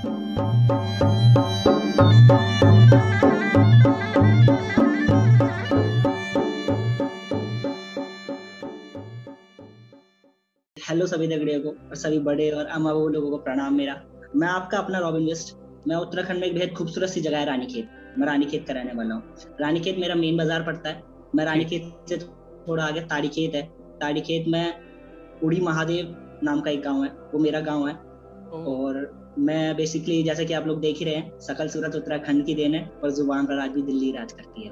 Hello सभी दगड़ियों को और सभी बड़े और अमा लोगों को प्रणाम मेरा। मैं आपका अपना रॉबिन वेस्ट। मैं उत्तराखंड में एक बेहद खूबसूरत सी जगह है रानीखेत। मैं रानीखेत का रहने वाला हूँ। रानीखेत मेरा मेन बाज़ार पड़ता है। मैं रानीखेत से थोड़ा आगे ताड़ीखेत है। ताड़ीखेत में उड़ी महादेव नाम का एक गाँव है। वो मेरा गाँव है। और मैं बेसिकली जैसे कि आप लोग देख ही रहे हैं सकल सूरत उत्तराखंड की देन है और ज़ुबान पर आज भी दिल्ली राज करती है।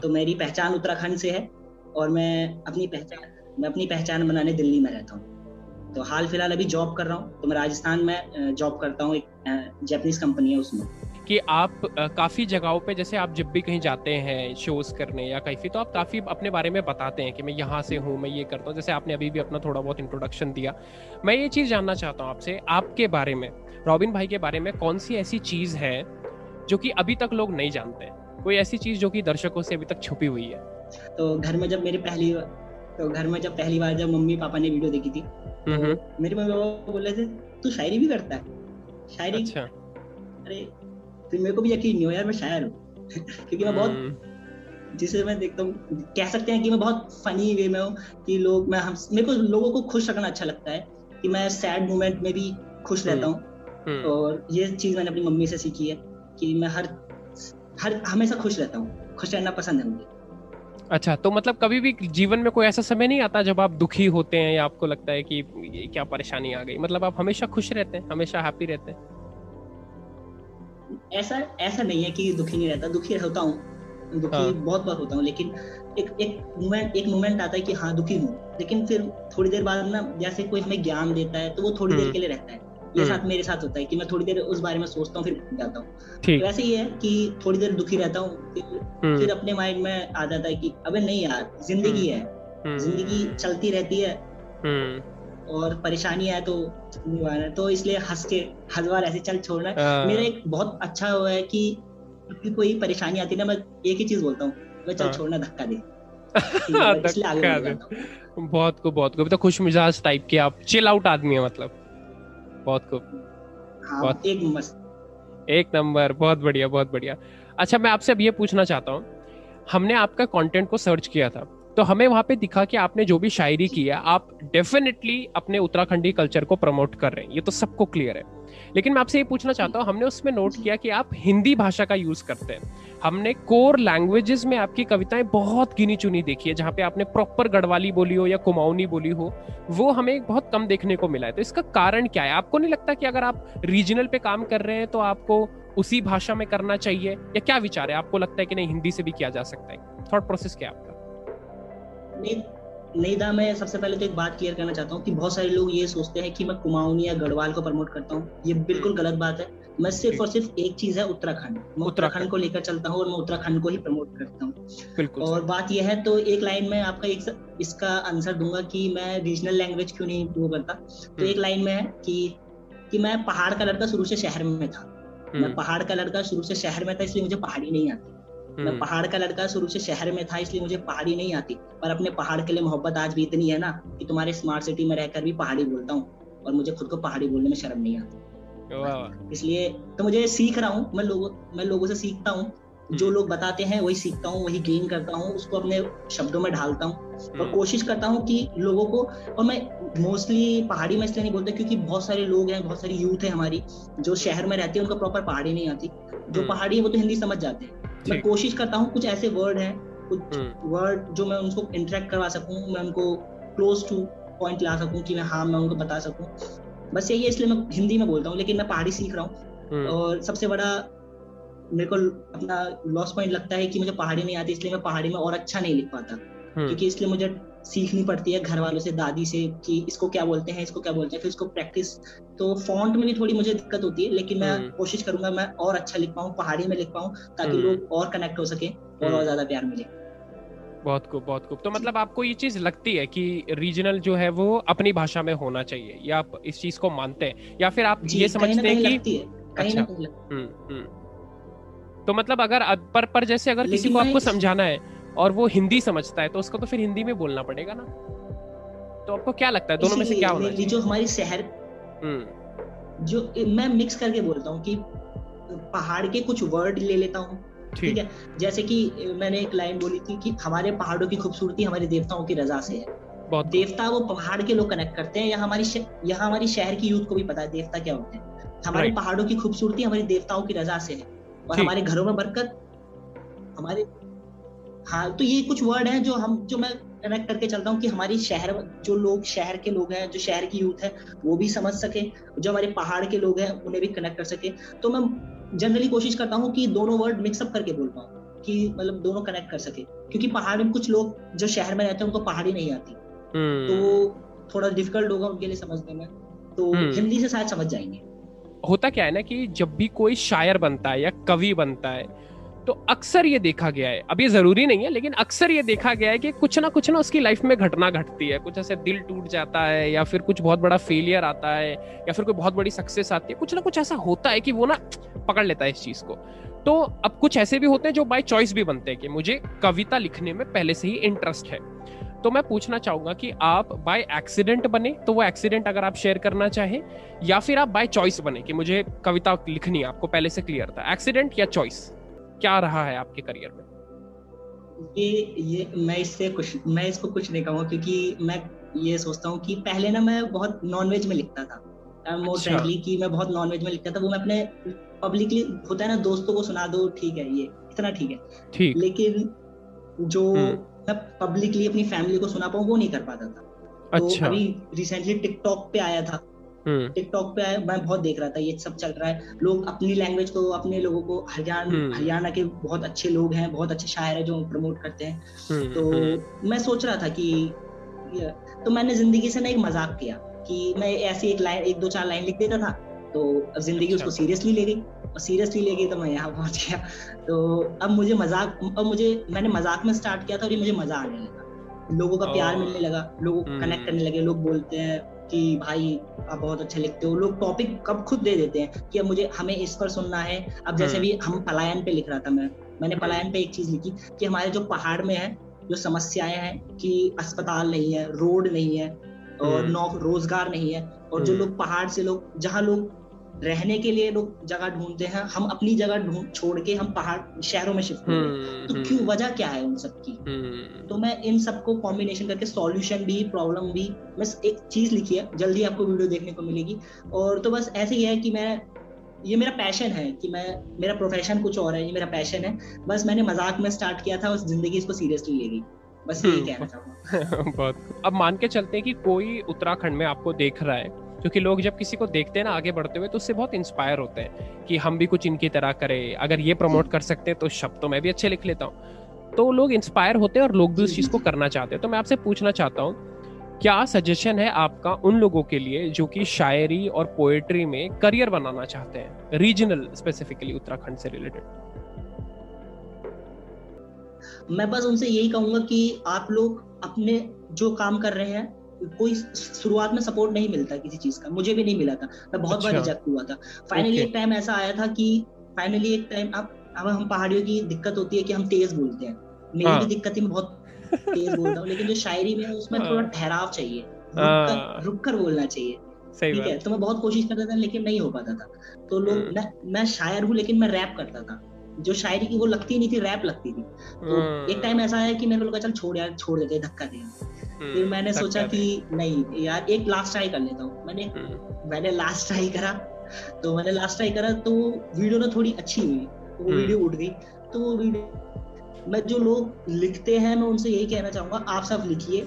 तो मेरी पहचान उत्तराखंड से है और मैं अपनी पहचान मैं अपनी पहचान बनाने दिल्ली में रहता हूँ। तो हाल फ़िलहाल अभी जॉब कर रहा हूँ तो मैं राजस्थान में जॉब करता हूँ एक जैपनीज कंपनी है उसमें। कि आप काफ़ी जगहों पे जैसे आप जब भी कहीं जाते हैं शोज़ करने या कहीं तो आप काफ़ी अपने बारे में बताते हैं कि मैं यहाँ से हूँ मैं ये करता हूँ। जैसे आपने अभी भी अपना थोड़ा बहुत इंट्रोडक्शन दिया। मैं ये चीज़ जानना चाहता हूँ आपसे आपके बारे में रॉबिन भाई के बारे में कौन सी ऐसी चीज़ है जो कि अभी तक लोग नहीं जानते कोई ऐसी चीज़ जो कि दर्शकों से अभी तक छुपी हुई है? तो घर में जब मेरी पहली तो घर में जब पहली बार जब मम्मी पापा ने वीडियो देखी थी तो मेरे मम्मी पापा बोले थे तू शायरी भी करता है? शायरी अच्छा। अरे फिर मेरे को भी यकीन नहीं हो यार मैं शायर हूँ क्योंकि मैं बहुत हम्म। जिसे मैं देखता हूँ कह सकते हैं कि मैं बहुत फनी वे में हूँ कि लोग मैं हम मेरे को लोगों को खुश रखना अच्छा लगता है कि मैं सैड मोमेंट में भी खुश रहता हम्म। हूँ हम्म। और ये चीज़ मैंने अपनी मम्मी से सीखी है कि मैं हर हर हमेशा खुश रहता हूँ खुश रहना पसंद है मुझे अच्छा तो मतलब कभी भी जीवन में कोई ऐसा समय नहीं आता जब आप दुखी होते हैं या आपको लगता है कि क्या परेशानी आ गई मतलब आप हमेशा खुश रहते हैं हमेशा हैप्पी रहते हैं ऐसा ऐसा नहीं है कि दुखी नहीं रहता दुखी होता हूँ। दुखी हाँ. बहुत बार होता हूँ लेकिन एक एक मोमेंट एक मोमेंट आता है कि हाँ दुखी हूँ। लेकिन फिर थोड़ी देर बाद ना जैसे कोई हमें ज्ञान देता है तो वो थोड़ी देर हम्म। के लिए रहता है। ये हम्म। साथ मेरे साथ होता है कि मैं थोड़ी देर उस बारे में सोचता हूँ फिर जाता हूँ। तो वैसे ही है कि थोड़ी देर दुखी रहता हूँ फिर हम्म। फिर अपने माइंड में आ जाता है कि अबे नहीं यार ज़िंदगी है। ज़िंदगी चलती रहती है। और परेशानी है तो निवारण तो इसलिए हंस के हर बार ऐसे चल छोड़ना हाँ। मेरा एक बहुत अच्छा हुआ है कि कोई परेशानी आती है ना मैं एक ही चीज़ बोलता हूँ मैं चल हाँ। छोड़ना धक्का दे। बहुत को बहुत को तो खुश मिजाज टाइप के आप चिल आउट आदमी है मतलब। बहुत खूब। हाँ, बहुत एक मस्त। एक नंबर बहुत बढ़िया बहुत बढ़िया। अच्छा मैं आपसे अब ये पूछना चाहता हूँ। हमने आपका कंटेंट को सर्च किया था। तो हमें वहाँ पे दिखा कि आपने जो भी शायरी की है, आप डेफिनेटली अपने उत्तराखंडी कल्चर को प्रमोट कर रहे हैं। ये तो सबको क्लियर है। लेकिन मैं आपसे ये पूछना चाहता हूँ, हमने उसमें नोट किया कि आप हिंदी भाषा का यूज़ करते हैं। हमने कोर लैंग्वेजेस में आपकी कविताएँ बहुत गिनी चुनी देखी है, जहाँ पे आपने प्रॉपर गढ़वाली बोली हो या कुमाऊनी बोली हो, वो हमें बहुत कम देखने को मिला है। तो इसका कारण क्या है? आपको नहीं लगता कि अगर आप रीजनल पे काम कर रहे हैं तो आपको उसी भाषा में करना चाहिए? या क्या विचार है? आपको लगता है कि नहीं, हिंदी से भी किया जा सकता है? थॉट प्रोसेस क्या आपका? नहीं नहीं था। मैं सबसे पहले तो एक बात क्लियर करना चाहता हूँ कि बहुत सारे लोग ये सोचते हैं कि मैं कुमाऊनी या गढ़वाल को प्रमोट करता हूँ। ये बिल्कुल हम्म। गलत बात है। मैं सिर्फ़ और सिर्फ़ एक चीज़ है उत्तराखंड। मैं उत्तराखंड को लेकर चलता हूँ और मैं उत्तराखंड को ही प्रमोट करता हूँ। और बात यह है तो एक लाइन में आपका एक इसका आंसर दूँगा कि मैं रीजनल लैंग्वेज क्यों नहीं इम्प्रूव करता। तो एक लाइन में है कि कि मैं पहाड़ का लड़का शुरू से शहर में था। मैं हम्म। पहाड़ का लड़का शुरू से शहर में था इसलिए मुझे पहाड़ी नहीं आती। मैं हम्म। पहाड़ का लड़का शुरू से शहर में था इसलिए मुझे पहाड़ी नहीं आती। पर अपने पहाड़ के लिए मोहब्बत आज भी इतनी है ना कि तुम्हारे स्मार्ट सिटी में रहकर भी पहाड़ी बोलता हूँ और मुझे खुद को पहाड़ी बोलने में शर्म नहीं आती। इसलिए तो मुझे सीख रहा हूँ मैं लोगों मैं लोगों से सीखता हूँ। जो हम्म। लोग बताते हैं वही सीखता हूँ वही गेन करता हूँ उसको अपने शब्दों में ढालता हूँ। और हम्म। कोशिश करता हूँ कि लोगों को और मैं मोस्टली पहाड़ी में इसलिए नहीं बोलता क्योंकि बहुत सारे लोग हैं बहुत सारी यूथ है हमारी जो शहर में रहती है उनको प्रॉपर पहाड़ी नहीं आती। जो पहाड़ी है वो तो हिंदी समझ जाते हैं। मैं कोशिश करता हूँ कुछ ऐसे वर्ड है कुछ वर्ड हम्म। जो मैं उनको इंटरेक्ट करवा सकूँ मैं उनको क्लोज टू पॉइंट ला सकूँ कि मैं हाँ मैं उनको बता सकूँ बस यही है इसलिए मैं हिंदी में बोलता हूँ लेकिन मैं पहाड़ी सीख रहा हूँ हम्म। और सबसे बड़ा मेरे को अपना लॉस पॉइंट लगता है कि मुझे पहाड़ी नहीं आती इसलिए मैं पहाड़ी में और अच्छा नहीं लिख पाता हम्म। क्योंकि इसलिए मुझे सीखनी पड़ती है घर वालों से दादी से कि इसको क्या बोलते हैं इसको क्या बोलते हैं फिर इसको प्रैक्टिस तो फॉन्ट में भी थोड़ी मुझे दिक्कत होती है लेकिन मैं हम्म। कोशिश करूँगा मैं और अच्छा लिख पाऊँ पहाड़ी में लिख पाऊँ ताकि हम्म। लोग और कनेक्ट हो सके और और हम्म। ज़्यादा प्यार मिले बहुत खूब बहुत खूब तो मतलब आपको ये चीज़ लगती है कि रीजनल जो है वो अपनी भाषा में होना चाहिए या आप इस चीज़ को मानते हैं या फिर आप ये समझते हैं कि अच्छा तो मतलब अगर पर पर जैसे अगर किसी को आपको समझाना है और वो हिंदी समझता है तो उसको तो फिर हिंदी में बोलना पड़ेगा ना। तो आपको क्या लगता है दोनों में से क्या होना चाहिए? जो हमारी शहर हम्म। जो मैं मिक्स करके बोलता हूँ कि पहाड़ के कुछ वर्ड ले लेता हूँ ठीक है? जैसे कि मैंने एक लाइन बोली थी कि हमारे पहाड़ों की खूबसूरती हमारे देवताओं की रजा से है। बहुत देवता वो पहाड़ के लोग कनेक्ट करते हैं या हमारी यहाँ हमारी शहर की यूथ को भी पता है देवता क्या होते हैं। हमारे पहाड़ों की खूबसूरती हमारी देवताओं की रजा से है। और हमारे घरों में बरकत हमारे हाँ तो ये कुछ वर्ड हैं जो हम जो मैं कनेक्ट करके चलता हूँ कि हमारी शहर जो लोग शहर के लोग हैं जो शहर की यूथ है वो भी समझ सके जो हमारे पहाड़ के लोग हैं उन्हें भी कनेक्ट कर सके। तो मैं जनरली कोशिश करता हूँ कि दोनों वर्ड मिक्सअप करके बोल पाऊँ कि मतलब दोनों कनेक्ट कर सके। क्योंकि पहाड़ में कुछ लोग जो शहर में रहते हैं उनको पहाड़ी नहीं आती। तो थोड़ा डिफ़िकल्ट होगा उनके लिए समझने में। तो हम्म। हिंदी से शायद समझ जाएँगे। होता क्या है ना कि जब भी कोई शायर बनता है या कवि बनता है तो अक्सर ये देखा गया है। अब ये ज़रूरी नहीं है, लेकिन अक्सर ये देखा गया है कि कुछ ना कुछ ना उसकी लाइफ में घटना घटती है। कुछ ऐसे दिल टूट जाता है या फिर कुछ बहुत बड़ा फेलियर आता है या फिर कोई बहुत बड़ी सक्सेस आती है। कुछ ना कुछ ऐसा होता है कि वो ना पकड़ लेता है इस चीज़ को। तो अब कुछ ऐसे भी होते हैं जो बाय चॉइस भी बनते हैं कि मुझे कविता लिखने में पहले से ही इंटरेस्ट है। तो मैं पूछना चाहूँगा कि आप बाय एक्सीडेंट बने तो वो एक्सीडेंट अगर आप शेयर करना चाहें, या फिर आप बाय चॉइस बने कि मुझे कविता लिखनी है, आपको पहले से क्लियर था। एक्सीडेंट या चॉइस क्या रहा है आपके करियर में ये ये मैं इससे कुछ मैं इसको कुछ नहीं कहूँगा क्योंकि मैं ये सोचता हूँ कि पहले ना मैं बहुत नॉनवेज में लिखता था मोर अच्छा। फ्रेंडली कि मैं बहुत नॉनवेज में लिखता था वो मैं अपने पब्लिकली होता है ना दोस्तों को सुना दो ठीक है ये इतना ठीक है ठीक लेकिन जो हम्म। मैं पब्लिकली अपनी फैमिली को सुना पाऊँ वो नहीं कर पाता था तो अच्छा। अभी रिसेंटली टिकटॉक पे आया था टिकटॉक हम्म। पे मैं बहुत देख रहा था ये सब चल रहा है। लोग अपनी लैंग्वेज को अपने लोगों को हरियाणा हम्म। हरियाणा के बहुत अच्छे लोग हैं बहुत अच्छे शायर है जो प्रमोट करते हैं। हम्म, तो मैं सोच रहा था कि तो मैंने ज़िंदगी से ना एक मज़ाक किया कि मैं ऐसी एक लाइन एक दो चार लाइन लिख देता था तो अब ज़िंदगी अच्छा। उसको सीरियसली ले गई। और सीरियसली ले गई तो मैं यहाँ पहुँच गया। तो अब मुझे मज़ाक अब मुझे मैंने मज़ाक में स्टार्ट किया था और ये मुझे मज़ा आने लगा। लोगों का प्यार मिलने लगा लोग कनेक्ट करने लगे लोग बोलते हैं कि भाई आप बहुत अच्छा लिखते हो। लोग टॉपिक कब खुद दे देते हैं कि अब मुझे हमें इस पर सुनना है। अब जैसे हम्म। भी हम पलायन पे लिख रहा था मैं। मैंने हम्म। पलायन पे एक चीज़ लिखी कि हमारे जो पहाड़ में है जो समस्याएँ हैं कि अस्पताल नहीं है रोड नहीं है और नौ रोज़गार नहीं है और जो लोग पहाड़ से लोग जहाँ लोग रहने के लिए लोग जगह ढूंढते हैं। हम अपनी जगह ढूंढ छोड़ के हम पहाड़ शहरों में शिफ्ट हो। गए तो हम्म, क्यों? हम्म। वजह क्या है उन सब की हम्म। तो मैं इन सबको कॉम्बिनेशन करके सॉल्यूशन भी प्रॉब्लम भी बस एक चीज़ लिखी है। जल्दी आपको वीडियो देखने को मिलेगी। और तो बस ऐसे ही है कि मैं ये मेरा पैशन है कि मैं मेरा प्रोफेशन कुछ और है ये मेरा पैशन है। बस मैंने मज़ाक में स्टार्ट किया था और ज़िंदगी इसको सीरियसली ले गई बस यही कहना चाहूँगा। बहुत अब मान के चलते हैं कि कोई उत्तराखंड में आपको देख रहा है क्योंकि लोग जब किसी को देखते हैं ना आगे बढ़ते हुए तो उससे बहुत इंस्पायर होते हैं कि हम भी कुछ इनकी तरह करें। अगर ये प्रमोट कर सकते हैं तो शब्द तो मैं भी अच्छे लिख लेता हूँ। तो लोग इंस्पायर होते हैं और लोग भी उस चीज़ को करना चाहते हैं। तो मैं आपसे पूछना चाहता हूँ क्या सजेशन है आपका उन लोगों के लिए जो कि शायरी और पोएट्री में करियर बनाना चाहते हैं? रीजनल स्पेसिफिकली उत्तराखंड से रिलेटेड मैं बस उनसे यही कहूँगा कि आप लोग अपने जो काम कर रहे हैं कोई शुरुआत में सपोर्ट नहीं मिलता किसी चीज़ का मुझे भी नहीं मिला था मैं बहुत अच्छा। बार रिजेक्ट हुआ था फाइनली एक टाइम ऐसा आया था कि फाइनली एक टाइम अब अब हम पहाड़ियों की दिक्कत होती है कि हम तेज बोलते हैं मेरी हाँ. भी दिक्कत है मैं बहुत तेज बोलता हूँ लेकिन जो शायरी में है उसमें थोड़ा हाँ। ठहराव चाहिए रुक कर हाँ। बोलना चाहिए ठीक है तो मैं बहुत कोशिश करता था लेकिन नहीं हो पाता था तो लोग हम्म। मैं मैं शायर हूँ लेकिन मैं रैप करता था जो शायरी की वो लगती नहीं थी रैप लगती थी तो एक टाइम हम्म। ऐसा है कि मेरे को लगा चल छोड़ यार छोड़ देते धक्का दे फिर हम्म, मैंने सोचा कि नहीं यार एक लास्ट ट्राई कर लेता हूँ। मैंने हम्म। मैंने लास्ट ट्राई करा तो मैंने लास्ट ट्राई करा तो वीडियो ना थोड़ी अच्छी हुई तो वो वीडियो उठ गई। तो वो वीडियो मैं जो लोग लिखते हैं मैं उनसे यही कहना चाहूँगा आप सब लिखिए।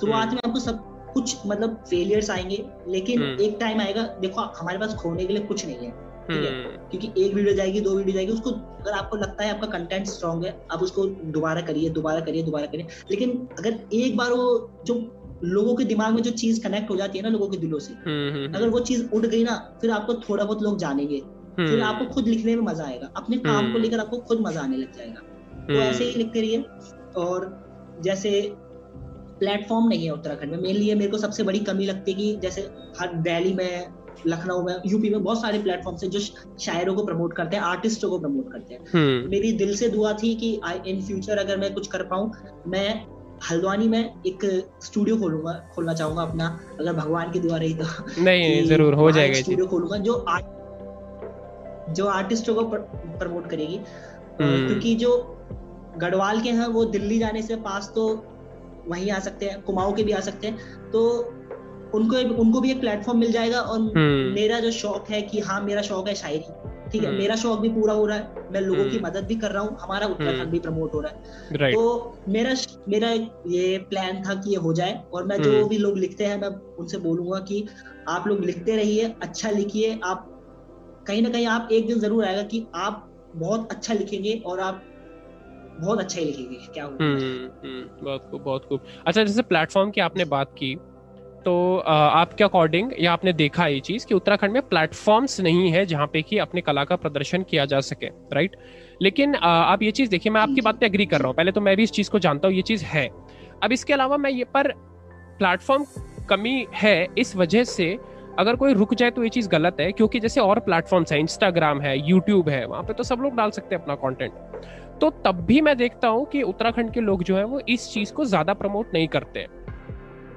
शुरुआत में आपको सब कुछ मतलब फेलियर्स आएँगे लेकिन एक टाइम आएगा देखो हमारे पास खोने के लिए कुछ नहीं है। ठीक है। हम्म। क्योंकि एक वीडियो जाएगी दो वीडियो जाएगी उसको अगर आपको लगता है आपका कंटेंट स्ट्रॉन्ग है आप उसको दोबारा करिए दोबारा करिए दोबारा करिए। लेकिन अगर एक बार वो जो लोगों के दिमाग में जो चीज़ कनेक्ट हो जाती है ना लोगों के दिलों से हम्म, हम्म, अगर वो चीज़ उड़ गई ना फिर आपको थोड़ा बहुत लोग जानेंगे। फिर आपको खुद लिखने में मज़ा आएगा। अपने काम को लेकर आपको खुद मज़ा आने लग जाएगा। तो ऐसे ही लिखते रहिए। और जैसे प्लेटफॉर्म नहीं है उत्तराखंड में मेनली मेरे को सबसे बड़ी कमी लगती है कि जैसे हर दिल्ली में लखनऊ में यूपी में बहुत सारे प्लेटफॉर्म है जो शायरों को प्रमोट करते हैं आर्टिस्टों को प्रमोट करते हैं। हम्म। मेरी दिल से दुआ थी कि इन फ्यूचर अगर मैं कुछ कर पाऊँ मैं हल्द्वानी में एक स्टूडियो खोलूँगा खोलना चाहूँगा अपना अगर भगवान की दुआ रही तो। नहीं ज़रूर हो जाएगा स्टूडियो खोलूँगा जो आर्ट जो आर्टिस्टों को प्रमोट करेगी। हम्म। क्योंकि जो गढ़वाल के हैं वो दिल्ली जाने से पास तो वहीं आ सकते हैं कुमाऊं के भी आ सकते हैं। तो उनको उनको भी एक प्लेटफॉर्म मिल जाएगा और हम्म। मेरा जो शौक है कि हाँ मेरा शौक है शायरी। ठीक है हम्म। मेरा शौक भी पूरा हो रहा है। मैं लोगों की मदद भी कर रहा हूँ। हमारा उत्तराखंड भी प्रमोट हो रहा है। तो मेरा मेरा ये प्लान था कि ये हो जाए और मैं जो भी लोग लिखते हैं मैं उनसे बोलूँगा कि आप लोग लिखते रहिए अच्छा लिखिए। आप कहीं ना कहीं आप एक दिन ज़रूर आएगा कि आप बहुत अच्छा लिखेंगे और आप बहुत अच्छा ही लिखेंगे। क्या हम्म, हम्म, बहुत खूब बहुत खूब। अच्छा जैसे प्लेटफॉर्म की आपने बात की तो आपके अकॉर्डिंग या आपने देखा ये चीज़ कि उत्तराखंड में प्लेटफॉर्म्स नहीं है जहाँ पे कि अपने कला का प्रदर्शन किया जा सके राइट लेकिन आप ये चीज़ देखिए मैं आपकी बात पे एग्री कर रहा हूँ। पहले तो मैं भी इस चीज़ को जानता हूँ ये चीज़ है। अब इसके अलावा मैं ये पर प्लेटफॉर्म कमी है इस वजह से अगर कोई रुक जाए तो ये चीज़ गलत है क्योंकि जैसे और प्लेटफॉर्म्स है इंस्टाग्राम है यूट्यूब है वहाँ पे तो सब लोग डाल सकते हैं अपना कंटेंट तो तब भी मैं देखता हूँ कि उत्तराखंड के लोग जो है वो इस चीज़ को ज़्यादा प्रमोट नहीं करते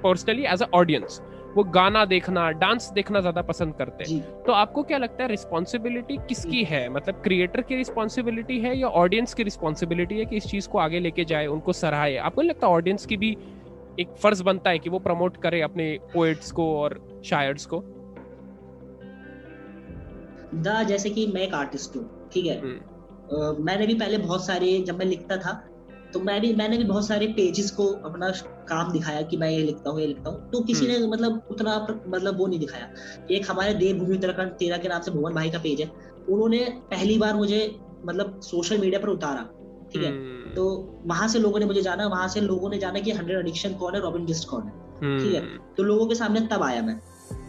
पर्सनली एज अ ऑडियंस वो गाना देखना डांस देखना ज़्यादा पसंद करते हैं। तो आपको क्या लगता है रिस्पॉन्सिबिलिटी किसकी है? मतलब क्रिएटर की रिस्पॉन्सिबिलिटी है या ऑडियंस की रिस्पॉन्सिबिलिटी है कि इस चीज़ को आगे लेके जाए उनको सराहे? आपको लगता ऑडियंस की भी एक फ़र्ज़ बनता है कि वो प्रमोट करे अपने पोएट्स को और शायर्स को? द जैसे कि मैं एक आर्टिस्ट हूँ ठीक है? uh, मैंने भी पहले बहुत सारे जब मैं लिखता था तो मैं भी मैंने भी बहुत सारे पेजेस को अपना काम दिखाया कि मैं ये लिखता हूँ ये लिखता हूँ। तो किसी ने मतलब उतना मतलब वो नहीं दिखाया। एक हमारे देवभूमि उत्तराखंड तेरा के नाम से भुवन भाई का पेज है। उन्होंने पहली बार मुझे मतलब सोशल मीडिया पर उतारा ठीक है? तो वहाँ से लोगों ने मुझे जाना वहाँ से लोगों ने जाना कि हंड्रेड एडिक्शन कौन है रॉबिन डिस्ट कौन है ठीक है? तो लोगों के सामने तब आया मैं।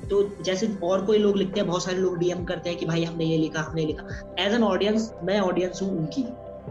तो जैसे और कोई लोग लिखते हैं बहुत सारे लोग डीएम करते हैं कि भाई हमने ये लिखा हमने लिखा। एज एन ऑडियंस मैं ऑडियंस हूँ उनकी।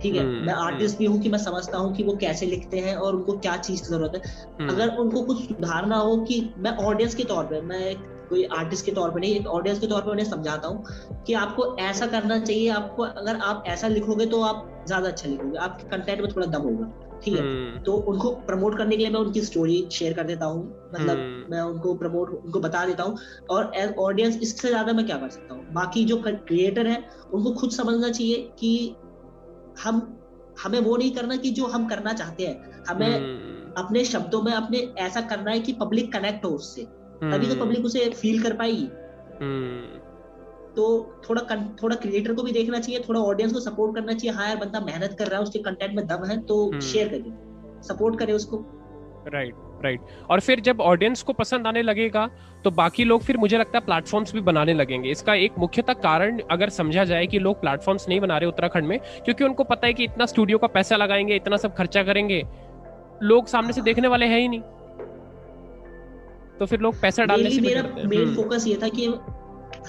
ठीक है? हम्म, मैं आर्टिस्ट हम्म। भी हूँ कि मैं समझता हूँ कि वो कैसे लिखते हैं और उनको क्या चीज़ की ज़रूरत है। हम्म। अगर उनको कुछ सुधारना हो कि मैं ऑडियंस के तौर पर मैं कोई आर्टिस्ट के तौर पे नहीं एक ऑडियंस के तौर पे उन्हें समझाता हूँ कि आपको ऐसा करना चाहिए आपको अगर आप ऐसा लिखोगे तो आप ज़्यादा अच्छा लिखोगे आपके कंटेंट में थोड़ा दम होगा ठीक है? तो उनको प्रमोट करने के लिए मैं उनकी स्टोरी शेयर कर देता हूँ मतलब मैं उनको प्रमोट उनको बता देता हूँ और एज ऑडियंस इससे ज़्यादा मैं क्या कर सकता हूँ? बाकी जो क्रिएटर है उनको खुद समझना चाहिए कि हम हमें वो नहीं करना कि जो हम करना चाहते हैं हमें hmm. अपने शब्दों में अपने ऐसा करना है कि पब्लिक कनेक्ट हो उससे तभी तो पब्लिक हम्म। उसे फील कर पाएगी hmm. तो थोड़ा थोड़ा क्रिएटर को भी देखना चाहिए थोड़ा ऑडियंस को सपोर्ट करना चाहिए हाँ यार बंदा मेहनत कर रहा है उसके कंटेंट में दम है तो शेयर hmm. करिए सपोर्ट करे उसको राइट राइट और फिर जब ऑडियंस को पसंद आने लगेगा तो बाकी लोग फिर मुझे लगता है प्लेटफॉर्म्स भी बनाने लगेंगे। इसका एक मुख्यतः कारण अगर समझा जाए कि लोग प्लेटफॉर्म्स नहीं बना रहे उत्तराखंड में क्योंकि उनको पता है कि इतना स्टूडियो का पैसा लगाएँगे इतना सब खर्चा करेंगे लोग सामने से देखने वाले हैं ही नहीं। तो फिर लोग पैसा डालने से मेरा मेन फोकस ये था कि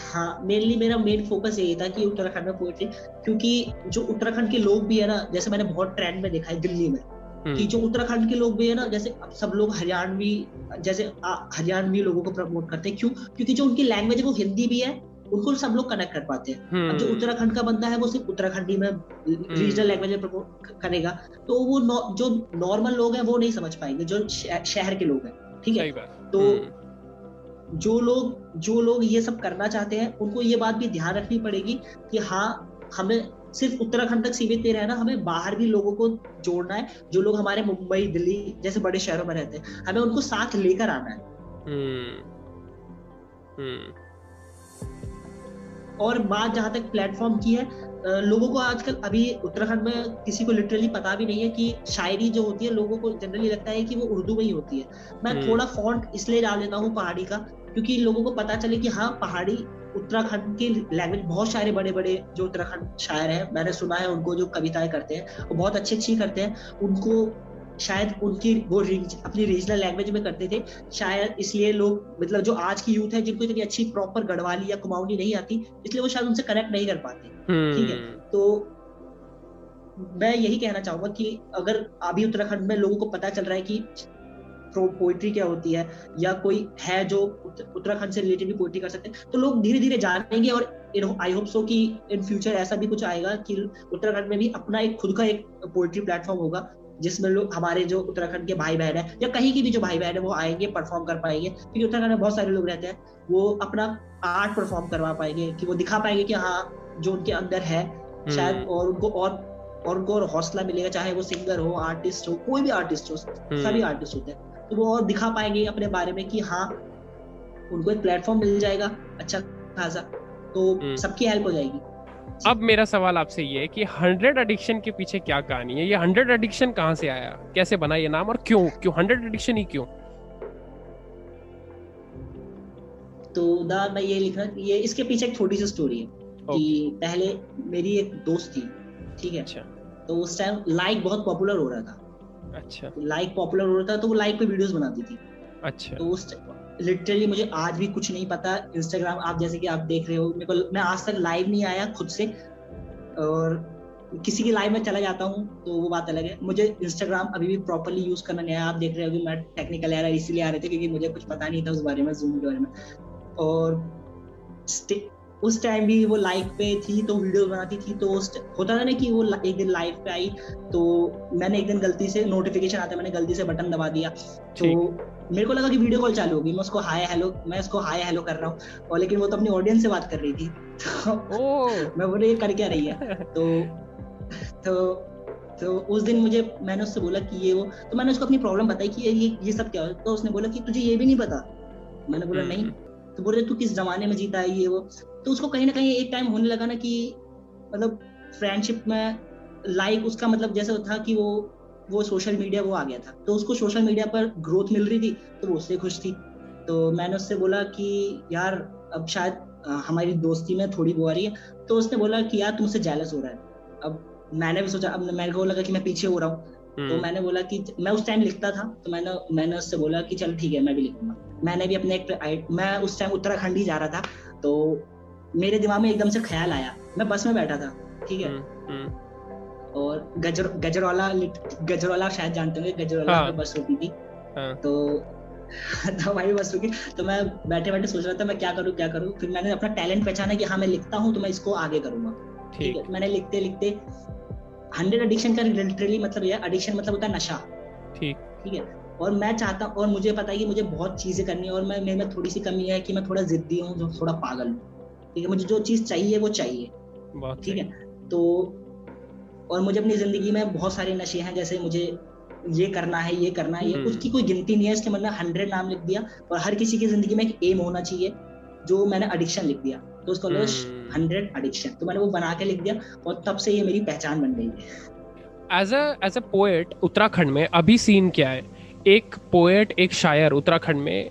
हाँ मेनली मेरा मेन फोकस यही था कि उत्तराखंड में पोएट्री क्योंकि जो उत्तराखंड के लोग भी है ना जैसे मैंने बहुत ट्रेंड में देखा है दिल्ली में। कि हम्म। जो उत्तराखंड के लोग भी है ना जैसे अब सब लोग हरियाणवी जैसे हरियाणवी लोगों को प्रमोट करते हैं। क्यों? क्योंकि जो उनकी लैंग्वेज है वो हिंदी भी है उनको सब लोग कनेक्ट कर पाते हैं। अब जो हम्म। उत्तराखंड का बंदा है वो सिर्फ़ उत्तराखंडी में रीजनल हम्म। लैंग्वेज में प्रमोट करेगा। तो वो जो नॉर्मल लोग हैं वो नहीं समझ पाएँगे जो शहर के लोग हैं। ठीक है? तो जो लोग जो लोग ये सब करना चाहते हैं उनको ये बात भी ध्यान रखनी पड़ेगी कि हाँ हमें सिर्फ़ उत्तराखंड तक सीमित नहीं रहना हमें बाहर भी लोगों को जोड़ना है जो लोग हमारे मुंबई दिल्ली जैसे बड़े शहरों में रहते हैं हमें उनको साथ लेकर आना है हम्म, हम्म। और बात जहाँ तक प्लेटफॉर्म की है लोगों को आजकल अभी उत्तराखंड में किसी को लिटरली पता भी नहीं है कि शायरी जो होती है लोगों को जनरली लगता है कि वो उर्दू में ही होती है मैं हम्म। थोड़ा फॉन्ट इसलिए डाल देता हूँ पहाड़ी का क्योंकि लोगों को पता चले कि हाँ पहाड़ी उत्तराखंड की लैंग्वेज बहुत सारे बड़े बड़े जो उत्तराखंड शायर हैं मैंने सुना है उनको जो कविताएँ करते हैं वो बहुत अच्छी अच्छी करते हैं। उनको शायद उनकी वो रीज, अपनी रीजनल लैंग्वेज में करते थे। शायद इसलिए लोग मतलब जो आज की यूथ है जिनको इतनी अच्छी प्रॉपर गढ़वाली या कुमाऊनी नहीं आती इसलिए वो शायद उनसे कनेक्ट नहीं कर पाते। ठीक है? हम्म। तो मैं यही कहना चाहूँगा कि अगर अभी उत्तराखंड में लोगों को पता चल रहा है कि पोइट्री क्या होती है या कोई है जो उत्तराखंड से रिलेटेड भी पोइट्री कर सकते हैं तो लोग धीरे धीरे जानेंगे और आई होप सो कि इन फ्यूचर ऐसा भी कुछ आएगा कि उत्तराखंड में भी अपना एक खुद का एक पोइट्री प्लेटफॉर्म होगा जिसमें लोग हमारे जो उत्तराखंड के भाई बहन है या कहीं की भी जो भाई बहन है वो आएँगे परफॉर्म कर पाएँगे क्योंकि उत्तराखंड में बहुत सारे लोग रहते हैं वो अपना आर्ट परफॉर्म करवा पाएँगे कि वो दिखा पाएँगे कि हाँ जो उनके अंदर है शायद हम्म। और उनको और और उनको और हौसला मिलेगा चाहे वो सिंगर हो आर्टिस्ट हो कोई भी आर्टिस्ट हो हम्म। सभी आर्टिस्ट होते हैं तो वो और दिखा पाएँगे अपने बारे में कि हाँ उनको एक प्लेटफॉर्म मिल जाएगा अच्छा खासा तो हम्म। सबकी हेल्प हो जाएगी। अब मेरा सवाल आपसे ये है कि हंड्रेड एडिक्शन के पीछे क्या कहानी है? ये हंड्रेड एडिक्शन कहाँ से आया? कैसे बना ये नाम और क्यों? क्यों हंड्रेड एडिक्शन ही क्यों? तो दा मैं ये लिखना ये इसके पीछे एक छोटी सी स्टोरी है okay. कि पहले मेरी एक दोस्त थी ठीक है? अच्छा। तो उस टाइम लाइक बहुत पॉपुलर हो रहा था। अच्छा। लाइक पॉपुलर हो रहा था तो वो लाइक पे वीडियोस बनाती थी। अच्छा। तो उस लिटरली मुझे आज भी कुछ नहीं पता इंस्टाग्राम आप जैसे कि आप देख रहे हो मेरे को मैं आज तक लाइव नहीं आया खुद से और किसी की लाइव में चला जाता हूँ तो वो बात अलग है। मुझे इंस्टाग्राम अभी भी प्रॉपरली यूज़ करना नहीं आया आप देख रहे हो कि मैं टेक्निकल एरर इसीलिए आ रहे थे क्योंकि मुझे कुछ पता नहीं था उस बारे में जूम के बारे में। और उस टाइम भी वो लाइव पे थी तो वीडियो बनाती थी तो उस होता था ना कि वो एक दिन लाइव पे आई तो मैंने एक दिन गलती से नोटिफिकेशन आता मैंने गलती से बटन दबा दिया। तो मेरे को लगा कि वीडियो कॉल चालू होगी मैं उसको हाय हेलो मैं उसको हाय हेलो कर रहा हूँ और लेकिन वो तो अपनी ऑडियंस से बात कर रही थी। तो मैं बोले ये कर क्या रही है? तो तो तो उस दिन मुझे मैंने उससे बोला कि ये वो तो मैंने उसको अपनी प्रॉब्लम बताई कि ये ये सब क्या है? तो उसने बोला कि तुझे ये भी नहीं पता। मैंने बोला नहीं। तो बोल रहे तू किस जमाने में जीता है ये वो? तो उसको कहीं ना कहीं एक टाइम होने लगा ना कि मतलब फ्रेंडशिप में लाइक उसका मतलब जैसा था कि वो वो सोशल मीडिया वो आ गया था। तो उसको सोशल मीडिया पर ग्रोथ मिल रही थी तो वो उससे खुश थी। तो मैंने उससे बोला कि यार अब शायद हमारी दोस्ती में थोड़ी वो आ रही है। तो उसने बोला कि यार तुमसे जेलस हो रहा है। अब मैंने भी सोचा अब मेरे को लगा कि मैं पीछे हो रहा हूँ। तो हम्म। मैंने बोला कि मैं उस टाइम लिखता था तो मैंने मैंने उससे बोला कि चल ठीक है मैं भी लिखूँगा। मैंने भी अपने एक मैं उस टाइम उत्तराखंड ही जा रहा था तो मेरे दिमाग में एकदम से ख्याल आया। मैं बस में बैठा था ठीक है? हम्म, हम्म। और गजर गजरवाला गजरवाला शायद जानते होंगे गजरवाला हाँ, बस होती थी। हाँ, तो तो हमारी बस रुकी तो मैं बैठे बैठे सोच रहा था मैं क्या करूँ क्या करूँ? फिर मैंने अपना टैलेंट पहचाना कि हाँ मैं लिखता हूँ तो मैं इसको आगे करूँगा। ठीक है मैंने लिखते लिखते हंड्रेड एडिक्शन का लिटरली मतलब यह एडिक्शन मतलब होता है नशा। ठीक। ठीक है? और मैं चाहता हूँ और मुझे पता है कि मुझे बहुत चीज़ें करनी है और मैं मेरे में थोड़ी सी कमी है कि मैं थोड़ा जिद्दी हूँ थोड़ा पागल हूँ। ठीक है? मुझे जो चीज़ चाहिए वो चाहिए। ठीक है? तो और मुझे अपनी ज़िंदगी में बहुत सारे नशे हैं जैसे मुझे ये करना है ये करना है। ये हम्म। उसकी कोई गिनती नहीं है इसके मतलब हंड्रेड नाम लिख दिया और हर किसी की ज़िंदगी में एक एम होना चाहिए जो मैंने एडिक्शन लिख दिया। तो उसका हंड्रेड एडिक्शन तो मैंने वो बना के लिख दिया और तब से ये मेरी पहचान बन गई है। As as a poet Uttarakhand में अभी सीन क्या है? एक पोएट एक शायर उत्तराखंड में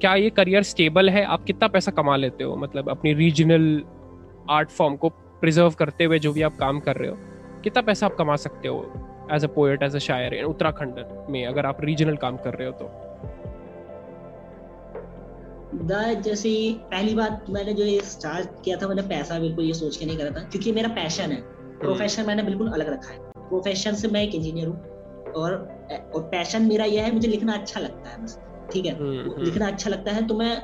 क्या ये करियर स्टेबल है? आप कितना पैसा कमा लेते हो? मतलब अपनी रीजनल आर्ट फॉर्म को प्रिजर्व करते हुए जो भी आप काम कर रहे हो कितना पैसा आप कमा सकते हो as a poet as a shayar Uttarakhand में अगर आप रीजनल काम कर रहे हो तो? जैसे पहली बात मैंने जो ये स्टार्ट किया था मैंने पैसा बिल्कुल ये सोच के नहीं करा था क्योंकि मेरा पैशन है। प्रोफेशन मैंने बिल्कुल अलग रखा है। प्रोफेशन से मैं एक इंजीनियर हूँ और और पैशन मेरा यह है मुझे लिखना अच्छा लगता है बस। ठीक है? हम्म, हम्म। लिखना अच्छा लगता है तो मैं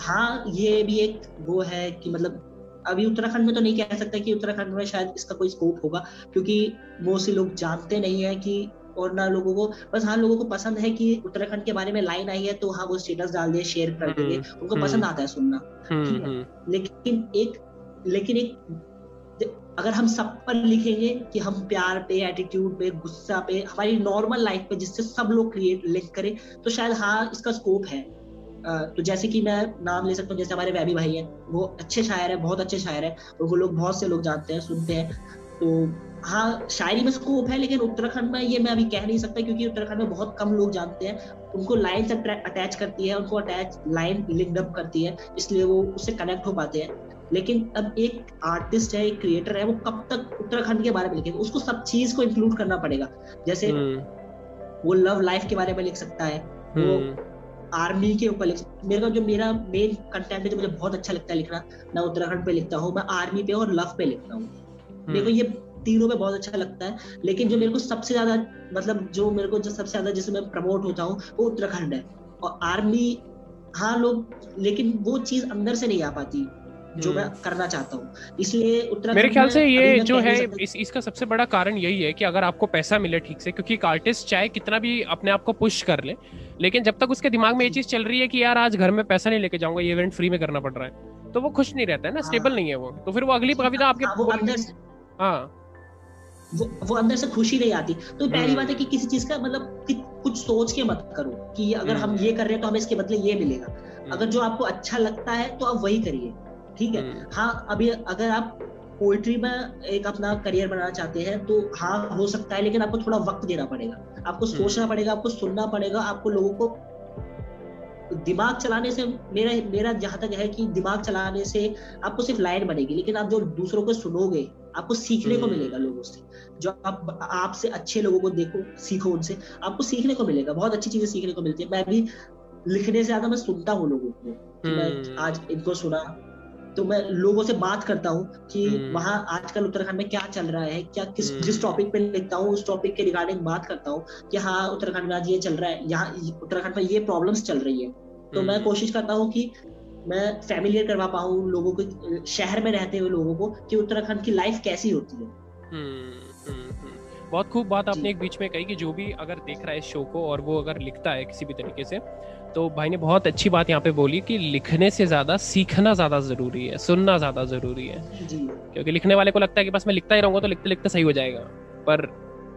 हाँ ये भी एक वो है कि मतलब अभी उत्तराखंड में तो नहीं कह सकता कि उत्तराखंड में शायद इसका कोई स्कोप होगा क्योंकि से लोग जानते नहीं है कि और ना लोगों को बस हाँ लोगों को पसंद है कि उत्तराखंड के बारे में लाइन आई है तो हाँ वो स्टेटस डाल दे शेयर कर देंगे हम्म, उनको पसंद आता है सुनना लेकिन एक लेकिन एक अगर हम सब पर लिखेंगे कि हम प्यार पे एटीट्यूड पे, गुस्सा पे, हमारी नॉर्मल लाइफ पे जिससे सब लोग क्रिएट लिख करें तो शायद हाँ इसका स्कोप है। तो जैसे कि मैं नाम ले सकता हूँ, जैसे हमारे वैबी भाई हैं, वो अच्छे शायर है, बहुत अच्छे शायर है वो लोग बहुत से लोग जानते हैं, सुनते हैं। तो हाँ शायरी में स्कोप है, लेकिन उत्तराखंड में ये मैं अभी कह नहीं सकता, क्योंकि उत्तराखंड में बहुत कम लोग जानते हैं। उनको लाइन अटैच करती है, उनको अटैच लाइन लिंकअप करती है, इसलिए वो उससे कनेक्ट हो पाते हैं। लेकिन अब एक आर्टिस्ट है एक क्रिएटर है वो कब तक उत्तराखंड के बारे में लिखेगा उसको सब चीज़ को इंक्लूड करना पड़ेगा जैसे हम्म। वो लव लाइफ के बारे में लिख सकता है वो आर्मी हम्म। के ऊपर लिख मेरा जो मेरा मेन कंटेंट है जो मुझे बहुत अच्छा लगता है लिखना मैं उत्तराखंड पे लिखता हूँ मैं आर्मी पे और लव पे लिखता हूँ मेरे को हम्म। ये तीनों में बहुत अच्छा लगता है लेकिन जो मेरे को सबसे ज़्यादा मतलब जो मेरे को जो सबसे ज़्यादा जिसमें मैं प्रमोट होता हूँ वो उत्तराखंड है और आर्मी हाँ लोग लेकिन वो चीज़ अंदर से नहीं आ पाती जो मैं हम्म। करना चाहता हूँ। इसलिए उत्तराखंड मेरे ख्याल से ये जो है इस इसका सबसे बड़ा कारण यही है कि अगर आपको पैसा मिले ठीक से क्योंकि एक आर्टिस्ट चाहे कितना भी अपने आप को पुश कर ले लेकिन जब तक उसके दिमाग में ये चीज़ चल रही है कि यार आज घर में पैसा नहीं लेके जाऊँगा ये इवेंट फ्री में करना पड़ रहा है तो वो खुश नहीं रहता है ना स्टेबल हाँ। नहीं है वो। तो फिर वो अगली कविता आपके हाँ। वो वो अंदर से खुशी नहीं आती। तो पहली बात है कि किसी चीज़ का मतलब कि कुछ सोच के मत करो कि अगर हम ये कर रहे हैं तो हमें इसके बदले ये मिलेगा। अगर जो आपको अच्छा लगता है तो आप वही करिए। ठीक है हम्म। हाँ अभी अगर आप पोइट्री में एक अपना करियर बनाना चाहते हैं तो हाँ हो सकता है लेकिन आपको थोड़ा वक्त देना पड़ेगा आपको हम्म। सोचना पड़ेगा आपको सुनना पड़ेगा आपको लोगों को दिमाग चलाने से मेरा मेरा जहाँ तक है कि दिमाग चलाने से आपको सिर्फ़ लाइन बनेगी लेकिन आप जो दूसरों को सुनोगे आपको सीखने को हम्म। मिलेगा लोगों से जो आप आपसे अच्छे लोगों को देखो सीखो उनसे आपको सीखने को मिलेगा बहुत अच्छी चीज़ें सीखने को मिलती है मैं भी लिखने से ज़्यादा मैं सुनता हूँ लोगों को मैं। आज इनको सुना तो मैं लोगों से बात करता हूँ कि हम्म। वहाँ आजकल उत्तराखंड में क्या चल रहा है क्या किस जिस टॉपिक पे लिखता हूँ उस टॉपिक के रिगार्डिंग बात करता हूँ कि हाँ उत्तराखंड में आज ये चल रहा है यहाँ उत्तराखंड में ये प्रॉब्लम्स चल रही है। तो मैं कोशिश करता हूँ कि मैं फैमिलियर करवा पाऊँ लोगों को शहर में रहते हुए लोगों को कि उत्तराखंड की लाइफ कैसी होती है। हम्म, हम्म, हम्म। बहुत खूब बात आपने एक बीच में कही कि जो भी अगर देख रहा है इस शो को और वो अगर लिखता है किसी भी तरीके से तो भाई ने बहुत अच्छी बात यहाँ पे बोली कि लिखने से ज़्यादा सीखना ज़्यादा ज़रूरी है सुनना ज़्यादा ज़रूरी है। क्योंकि लिखने वाले को लगता है कि बस मैं लिखता ही रहूँगा तो लिखते लिखते सही हो जाएगा पर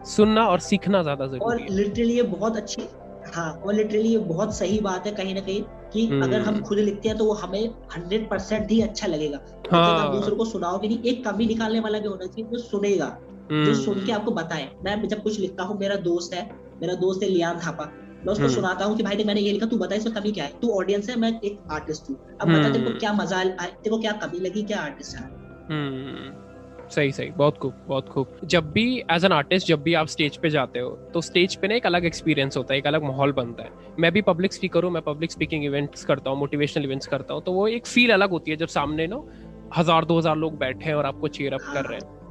सुनना और सीखना ज़्यादा ज़रूरी और लिटरली ये बहुत अच्छी हाँ और लिटरली ये बहुत सही बात है कहीं ना कहीं कि अगर हम खुद लिखते हैं तो वो हमें हंड्रेड परसेंट ही अच्छा लगेगा। हाँ। दूसरों को सुनाओगे नहीं एक कमी निकालने वाला भी होना चाहिए जो सुनेगा जो सुन के आपको बताए। मैं जब कुछ लिखता हूँ मेरा दोस्त है मेरा दोस्त है लियान थापा। मैं उसको सुनाता हूँ कि भाई देख मैंने ये लिखा तू बता इसमें कमी क्या है? तू ऑडियंस है मैं एक आर्टिस्ट हूँ। अब बता तेरे को क्या मज़ा तेरे को क्या कमी लगी क्या आर्टिस्ट है? सही सही। बहुत खूब बहुत खूब। जब भी एज एन आर्टिस्ट जब भी आप स्टेज पे जाते हो तो स्टेज पे ना एक अलग एक्सपीरियंस होता है एक अलग माहौल बनता है। मैं भी पब्लिक स्पीकर हूँ मैं पब्लिक स्पीकिंग इवेंट्स करता हूँ मोटिवेशनल इवेंट्स करता हूँ तो वो एक फील अलग होती है जब सामने ना हज़ार दो हज़ार लोग बैठे हैं और आपको चेयर अप कर रहे हैं।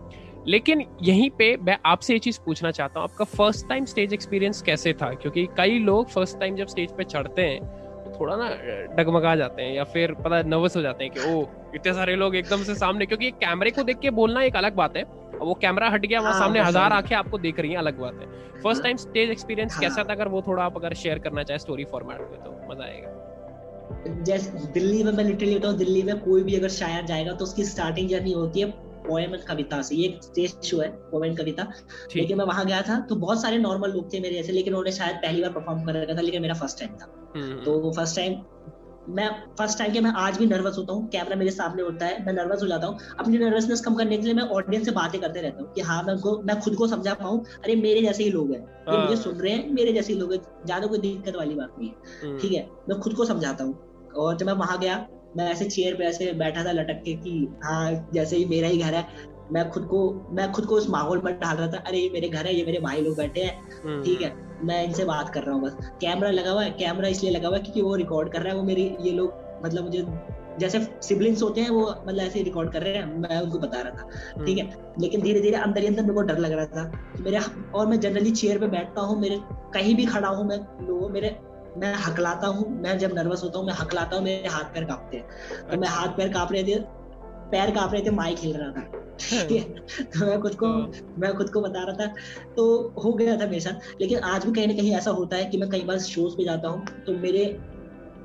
लेकिन यहीं पे मैं आपसे ये चीज़ पूछना चाहता हूँ आपका फ़र्स्ट टाइम स्टेज एक्सपीरियंस कैसे था? क्योंकि कई लोग फ़र्स्ट टाइम जब स्टेज पे चढ़ते हैं तो थोड़ा ना डगमगा जाते हैं या फिर पता नर्वस हो जाते हैं कि ओ इतने सारे लोग एकदम से सामने क्योंकि कैमरे को देख के बोलना एक अलग बात है। वो कैमरा हट गया वहाँ हाँ, सामने हज़ार आँखें आपको देख रही हैं अलग बात है। फ़र्स्ट टाइम स्टेज एक्सपीरियंस कैसा था? अगर वो थोड़ा आप अगर शेयर करना चाहे स्टोरी फॉर्मेट में तो मज़ा आएगा। जैसे दिल्ली में मैं लिटरली बताऊँ दिल्ली में कोई भी अगर शायर जाएगा तो उसकी स्टार्टिंग जर्नी होती है पोएम कविता से ये स्टेज शो है पोएम एंड कविता लेकिन मैं वहाँ गया था तो बहुत सारे नॉर्मल लोग थे मेरे जैसे लेकिन उन्होंने शायद पहली बार परफॉर्म कर रखा था लेकिन मेरा फ़र्स्ट टाइम था हम्म। तो फ़र्स्ट टाइम मैं फ़र्स्ट टाइम के मैं आज भी नर्वस होता हूँ कैमरा मेरे सामने होता है मैं नर्वस हो जाता हूँ अपनी नर्वसनेस कम करने के लिए मैं ऑडियंस से बातें करते रहता हूँ कि हाँ मैं उनको मैं खुद को समझा पाऊँ अरे मेरे जैसे ही लोग हैं ये मुझे हाँ। सुन रहे हैं मेरे जैसे ही लोग हैं ज़्यादा कोई दिक्कत वाली बात नहीं है हम्म। ठीक है मैं खुद को समझाता हूँ और जब मैं वहाँ गया मैं ऐसे चेयर पे ऐसे बैठा था लटक के कि हाँ जैसे ही मेरा ही घर है मैं खुद को मैं खुद को उस माहौल में डाल रहा था अरे ये मेरे घर है ये मेरे भाई लोग बैठे हैं हम्म। ठीक है मैं इनसे बात कर रहा हूँ बस कैमरा लगा हुआ है कैमरा इसलिए लगा हुआ है क्योंकि वो रिकॉर्ड कर रहा है वो मेरी ये लोग मतलब मुझे जैसे सिबलिंग्स होते हैं वो मतलब ऐसे रिकॉर्ड कर रहे हैं मैं उनको बता रहा था ठीक है हम्म। लेकिन धीरे धीरे अंदर ही अंदर मेरे को डर लग रहा था मेरे और मैं जनरली चेयर पे बैठता हूँ मेरे कहीं भी खड़ा हूँ मैं लोगों मेरे मैं हकलाता हूँ मैं जब नर्वस होता हूँ मैं हकलाता हूँ मेरे हाथ पैर कांपते हैं तो मैं। हाथ पैर काँप रहे थे पैर काँप रहे थे माइक हिल रहा था तो मैं खुद को हाँ। मैं खुद को बता रहा था तो हो गया था मेरे साथ लेकिन आज भी कहीं ना कहीं ऐसा होता है कि मैं कई बार शोज़ पे जाता हूँ तो मेरे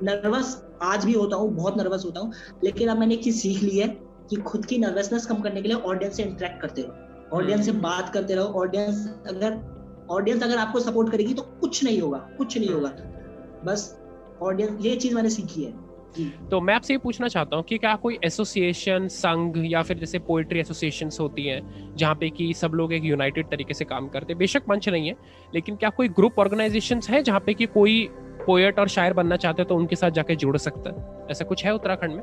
नर्वस आज भी होता हूँ बहुत नर्वस होता हूँ लेकिन अब मैंने एक चीज़ सीख ली है कि खुद की नर्वसनेस कम करने के लिए ऑडियंस से इंटरेक्ट करते रहो ऑडियंस से हम्म। बात करते रहो ऑडियंस अगर ऑडियंस अगर आपको सपोर्ट करेगी तो कुछ नहीं होगा कुछ नहीं होगा बस ऑडियंस ये चीज़ मैंने सीखी है तो मैं आपसे ये पूछना चाहता हूँ कि क्या कोई एसोसिएशन संघ या फिर जैसे पोइट्री एसोसिएशन होती है जहाँ पे कि सब लोग एक यूनाइटेड तरीके से काम करते हैं? बेशक मंच नहीं है लेकिन क्या कोई ग्रुप ऑर्गेनाइजेशन है जहाँ पे कि कोई पोएट और शायर बनना चाहते हैं तो उनके साथ जाके जुड़ सकता है? ऐसा कुछ है उत्तराखंड में?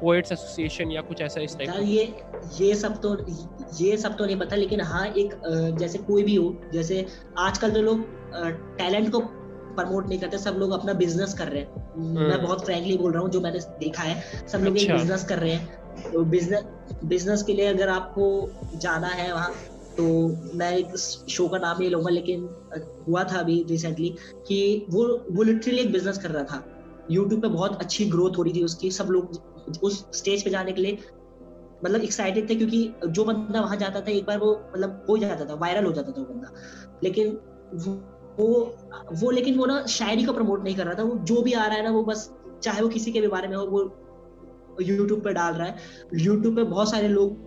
पोएट्स एसोसिएशन या कुछ ऐसा इस टाइप ये ये सब तो ये सब तो नहीं पता लेकिन हाँ एक जैसे कोई भी हो जैसे आजकल तो लोग टैलेंट को प्रमोट नहीं करते सब लोग अपना बिज़नेस कर रहे हैं मैं हम्म। बहुत फ्रैंकली बोल रहा हूँ जो मैंने देखा है सब लोग एक बिज़नेस अच्छा। कर रहे हैं तो बिज़नेस बिज़नेस के लिए अगर आपको जाना है वहाँ तो मैं एक शो का नाम नहीं लूँगा लेकिन हुआ था अभी रिसेंटली कि वो वो लिटरली एक बिज़नेस कर रहा था यूट्यूब पे बहुत अच्छी ग्रोथ हो रही थी उसकी सब लोग उस स्टेज पे जाने के लिए मतलब एक्साइटेड थे क्योंकि जो बंदा वहाँ जाता था एक बार वो मतलब हो जाता था वायरल हो जाता था वो बंदा लेकिन वो वो लेकिन वो ना शायरी को प्रमोट नहीं कर रहा था। वो जो भी आ रहा है ना वो बस चाहे वो किसी के भी बारे में हो वो यूट्यूब पे डाल रहा है। यूट्यूब पे बहुत सारे लोग